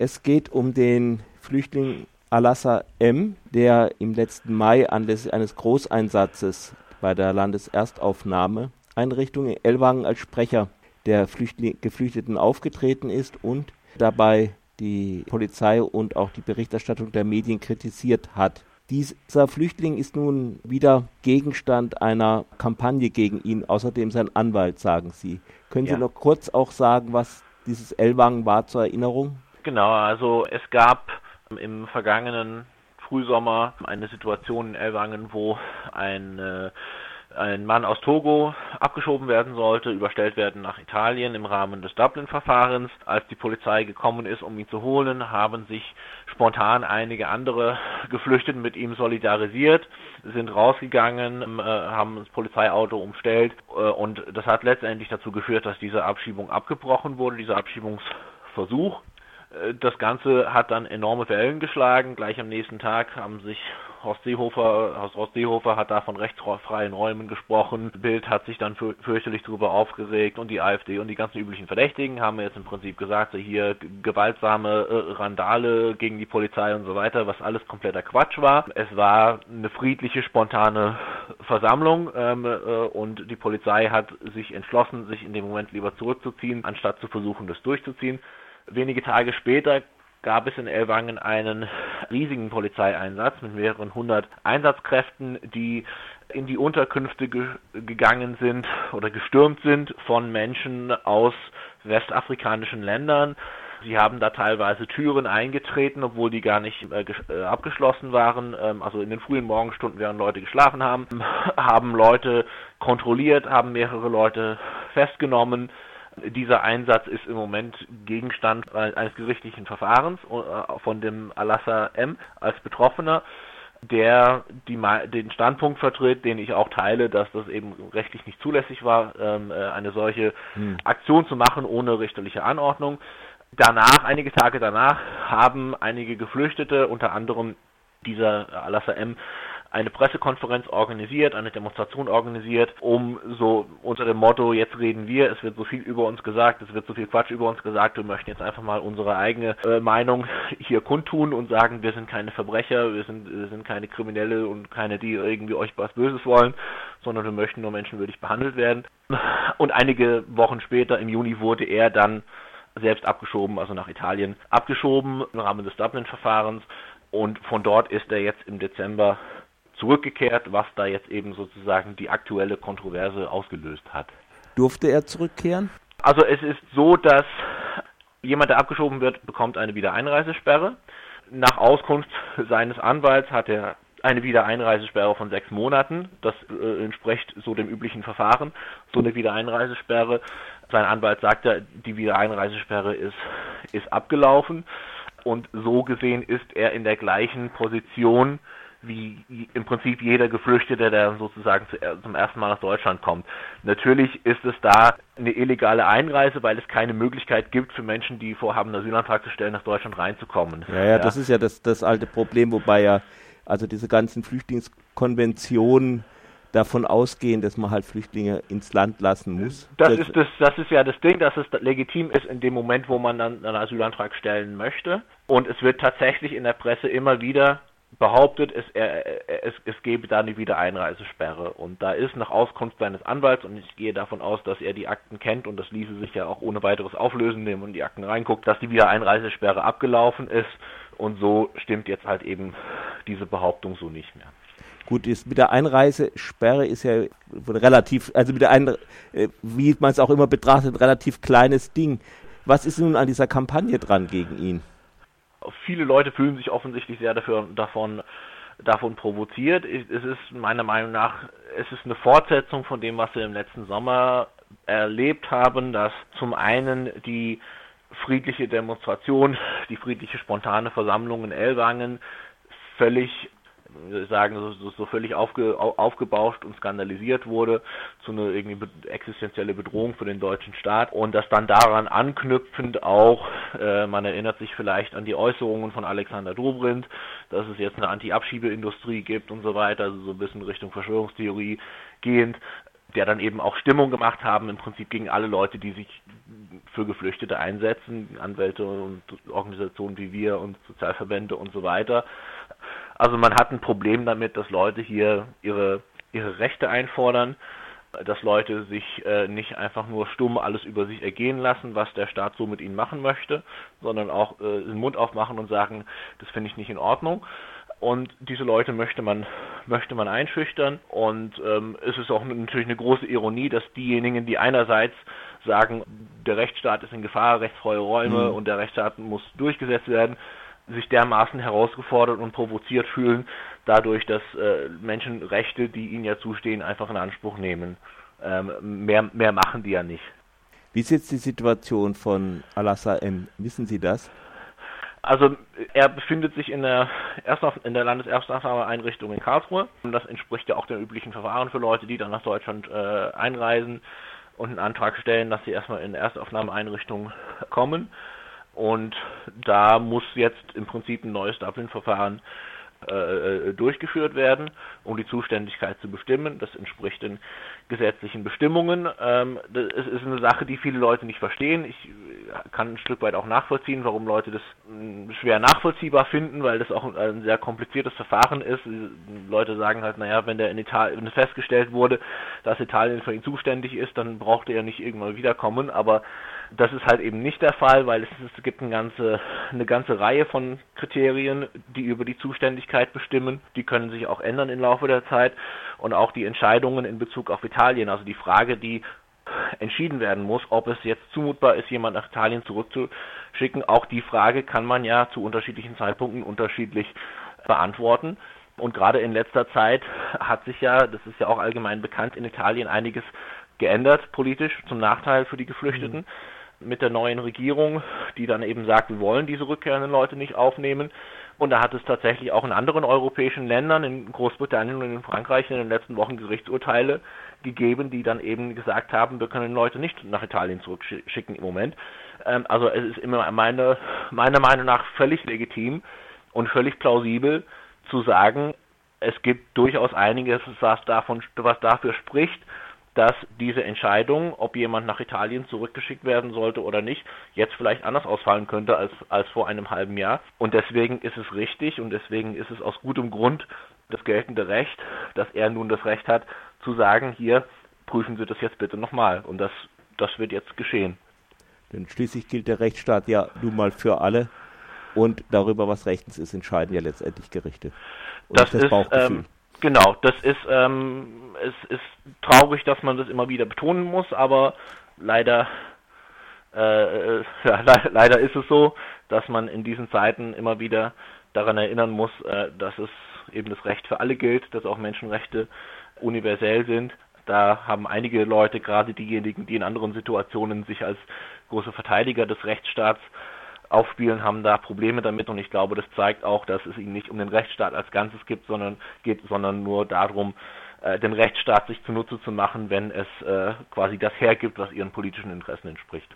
Es geht um den Flüchtling Alassa M., der im letzten Mai anlässlich eines Großeinsatzes bei der Landeserstaufnahmeeinrichtung in Ellwangen als Sprecher der Flüchtling Geflüchteten aufgetreten ist und dabei die Polizei und auch die Berichterstattung der Medien kritisiert hat. Dieser Flüchtling ist nun wieder Gegenstand einer Kampagne gegen ihn, außerdem sein Anwalt, sagen Sie. Können Sie ja. noch kurz auch sagen, was dieses Ellwangen war zur Erinnerung? Genau, also es gab im vergangenen Frühsommer eine Situation in Ellwangen, wo ein äh, ein Mann aus Togo abgeschoben werden sollte, überstellt werden nach Italien im Rahmen des Dublin-Verfahrens. Als die Polizei gekommen ist, um ihn zu holen, haben sich spontan einige andere Geflüchtete mit ihm solidarisiert, sind rausgegangen, ähm, äh, haben das Polizeiauto umstellt äh, und das hat letztendlich dazu geführt, dass diese Abschiebung abgebrochen wurde, dieser Abschiebungsversuch. Äh, das Ganze hat dann enorme Wellen geschlagen. Gleich am nächsten Tag haben sich Horst Seehofer, Horst Seehofer hat da von rechtsfreien Räumen gesprochen. Bild hat sich dann fürchterlich darüber aufgeregt und die AfD und die ganzen üblichen Verdächtigen haben jetzt im Prinzip gesagt, hier gewaltsame äh, Randale gegen die Polizei und so weiter, was alles kompletter Quatsch war. Es war eine friedliche, spontane Versammlung ähm, äh, und die Polizei hat sich entschlossen, sich in dem Moment lieber zurückzuziehen, anstatt zu versuchen, das durchzuziehen. Wenige Tage später gab es in Ellwangen einen riesigen Polizeieinsatz mit mehreren hundert Einsatzkräften, die in die Unterkünfte ge gegangen sind oder gestürmt sind von Menschen aus westafrikanischen Ländern. Sie haben da teilweise Türen eingetreten, obwohl die gar nicht äh, äh abgeschlossen waren. Ähm, also in den frühen Morgenstunden, während Leute geschlafen haben, haben Leute kontrolliert, haben mehrere Leute festgenommen, dieser Einsatz ist im Moment Gegenstand eines gerichtlichen Verfahrens äh, von dem Alassa M. als Betroffener, der die, den Standpunkt vertritt, den ich auch teile, dass das eben rechtlich nicht zulässig war, ähm, äh, eine solche hm. Aktion zu machen ohne richterliche Anordnung. Danach, einige Tage danach, haben einige Geflüchtete, unter anderem dieser Alassa M., eine Pressekonferenz organisiert, eine Demonstration organisiert, um so unter dem Motto, jetzt reden wir, es wird so viel über uns gesagt, es wird so viel Quatsch über uns gesagt, wir möchten jetzt einfach mal unsere eigene äh, Meinung hier kundtun und sagen, wir sind keine Verbrecher, wir sind, wir sind keine Kriminelle und keine, die irgendwie euch was Böses wollen, sondern wir möchten nur menschenwürdig behandelt werden. Und einige Wochen später, im Juni, wurde er dann selbst abgeschoben, also nach Italien abgeschoben im Rahmen des Dublin-Verfahrens. Und von dort ist er jetzt im Dezember zurückgekehrt, was da jetzt eben sozusagen die aktuelle Kontroverse ausgelöst hat. Durfte er zurückkehren? Also es ist so, dass jemand, der abgeschoben wird, bekommt eine Wiedereinreisesperre. Nach Auskunft seines Anwalts hat er eine Wiedereinreisesperre von sechs Monaten. Das äh, entspricht so dem üblichen Verfahren, so eine Wiedereinreisesperre. Sein Anwalt sagte, die Wiedereinreisesperre ist, ist abgelaufen und so gesehen ist er in der gleichen Position wie im Prinzip jeder Geflüchtete, der sozusagen zum ersten Mal nach Deutschland kommt. Natürlich ist es da eine illegale Einreise, weil es keine Möglichkeit gibt für Menschen, die vorhaben, einen Asylantrag zu stellen, nach Deutschland reinzukommen. Ja, ja, ja. das ist ja das, das alte Problem, wobei ja also diese ganzen Flüchtlingskonventionen davon ausgehen, dass man halt Flüchtlinge ins Land lassen muss. Das, das, ist das, das ist ja das Ding, dass es legitim ist in dem Moment, wo man dann einen Asylantrag stellen möchte. Und es wird tatsächlich in der Presse immer wieder behauptet, es, er, es, es gebe da eine Wiedereinreisesperre. Und da ist nach Auskunft seines Anwalts, und ich gehe davon aus, dass er die Akten kennt, und das ließe sich ja auch ohne weiteres auflösen, man in die Akten reinguckt, dass die Wiedereinreisesperre abgelaufen ist. Und so stimmt jetzt halt eben diese Behauptung so nicht mehr. Gut, ist mit der Einreisesperre ist ja relativ, also mit der Ein äh, wie man es auch immer betrachtet, relativ kleines Ding. Was ist nun an dieser Kampagne dran gegen ihn? Viele Leute fühlen sich offensichtlich sehr dafür, davon, davon provoziert. Es ist meiner Meinung nach, es ist eine Fortsetzung von dem, was wir im letzten Sommer erlebt haben, dass zum einen die friedliche Demonstration, die friedliche spontane Versammlung in Ellwangen völlig sagen, so, so völlig aufge, aufgebauscht und skandalisiert wurde, zu einer irgendwie existenzielle Bedrohung für den deutschen Staat und dass dann daran anknüpfend auch, äh, man erinnert sich vielleicht an die Äußerungen von Alexander Dobrindt, dass es jetzt eine Anti-Abschiebeindustrie gibt und so weiter, also so ein bisschen Richtung Verschwörungstheorie gehend, der dann eben auch Stimmung gemacht haben, im Prinzip gegen alle Leute, die sich für Geflüchtete einsetzen, Anwälte und Organisationen wie wir und Sozialverbände und so weiter. Also man hat ein Problem damit, dass Leute hier ihre, ihre Rechte einfordern, dass Leute sich äh, nicht einfach nur stumm alles über sich ergehen lassen, was der Staat so mit ihnen machen möchte, sondern auch äh, den Mund aufmachen und sagen, das finde ich nicht in Ordnung. Und diese Leute möchte man, möchte man einschüchtern. Und ähm, es ist auch natürlich eine große Ironie, dass diejenigen, die einerseits sagen, der Rechtsstaat ist in Gefahr, rechtsfreie Räume mhm. und der Rechtsstaat muss durchgesetzt werden, sich dermaßen herausgefordert und provoziert fühlen, dadurch, dass äh, Menschenrechte, die ihnen ja zustehen, einfach in Anspruch nehmen. Ähm, mehr, mehr machen die ja nicht. Wie ist jetzt die Situation von Alassa M? Wissen Sie das? Also er befindet sich in der, Erstauf in der Landeserstaufnahmeeinrichtung in Karlsruhe. Das entspricht ja auch den üblichen Verfahren für Leute, die dann nach Deutschland äh, einreisen und einen Antrag stellen, dass sie erstmal in der Erstaufnahmeeinrichtung kommen. Und da muss jetzt im Prinzip ein neues Dublin-Verfahren äh, äh, durchgeführt werden, um die Zuständigkeit zu bestimmen. Das entspricht den gesetzlichen Bestimmungen. Ähm, das ist eine Sache, die viele Leute nicht verstehen. Ich kann ein Stück weit auch nachvollziehen, warum Leute das hm, schwer nachvollziehbar finden, weil das auch ein sehr kompliziertes Verfahren ist. Leute sagen halt, naja, wenn der in Italien, es festgestellt wurde, dass Italien für ihn zuständig ist, dann braucht er nicht irgendwann wiederkommen, aber das ist halt eben nicht der Fall, weil es, es gibt eine ganze, eine ganze Reihe von Kriterien, die über die Zuständigkeit bestimmen. Die können sich auch ändern im Laufe der Zeit und auch die Entscheidungen in Bezug auf Italien, also die Frage, die entschieden werden muss, ob es jetzt zumutbar ist, jemand nach Italien zurückzuschicken. Auch die Frage kann man ja zu unterschiedlichen Zeitpunkten unterschiedlich beantworten. Und gerade in letzter Zeit hat sich ja, das ist ja auch allgemein bekannt, in Italien einiges geändert politisch zum Nachteil für die Geflüchteten. Mhm mit der neuen Regierung, die dann eben sagt, wir wollen diese rückkehrenden Leute nicht aufnehmen. Und da hat es tatsächlich auch in anderen europäischen Ländern, in Großbritannien und in Frankreich in den letzten Wochen Gerichtsurteile gegeben, die dann eben gesagt haben, wir können Leute nicht nach Italien zurückschicken im Moment. Ähm, also es ist immer meine, meiner Meinung nach völlig legitim und völlig plausibel zu sagen, es gibt durchaus einiges, was davon, was dafür spricht, dass diese Entscheidung, ob jemand nach Italien zurückgeschickt werden sollte oder nicht, jetzt vielleicht anders ausfallen könnte als, als vor einem halben Jahr. Und deswegen ist es richtig und deswegen ist es aus gutem Grund das geltende Recht, dass er nun das Recht hat, zu sagen, hier prüfen Sie das jetzt bitte nochmal. Und das, das wird jetzt geschehen. Denn schließlich gilt der Rechtsstaat ja nun mal für alle und darüber, was rechtens ist, entscheiden ja letztendlich Gerichte. Und das, das ist, Bauchgefühl. Ähm, Genau, das ist, ähm, es ist traurig, dass man das immer wieder betonen muss, aber leider, äh, äh ja, le leider ist es so, dass man in diesen Zeiten immer wieder daran erinnern muss, äh, dass es eben das Recht für alle gilt, dass auch Menschenrechte universell sind. Da haben einige Leute, gerade diejenigen, die in anderen Situationen sich als große Verteidiger des Rechtsstaats aufspielen, haben da Probleme damit und ich glaube, das zeigt auch, dass es ihnen nicht um den Rechtsstaat als Ganzes gibt, sondern geht, sondern nur darum, äh, den Rechtsstaat sich zunutze zu machen, wenn es äh, quasi das hergibt, was ihren politischen Interessen entspricht.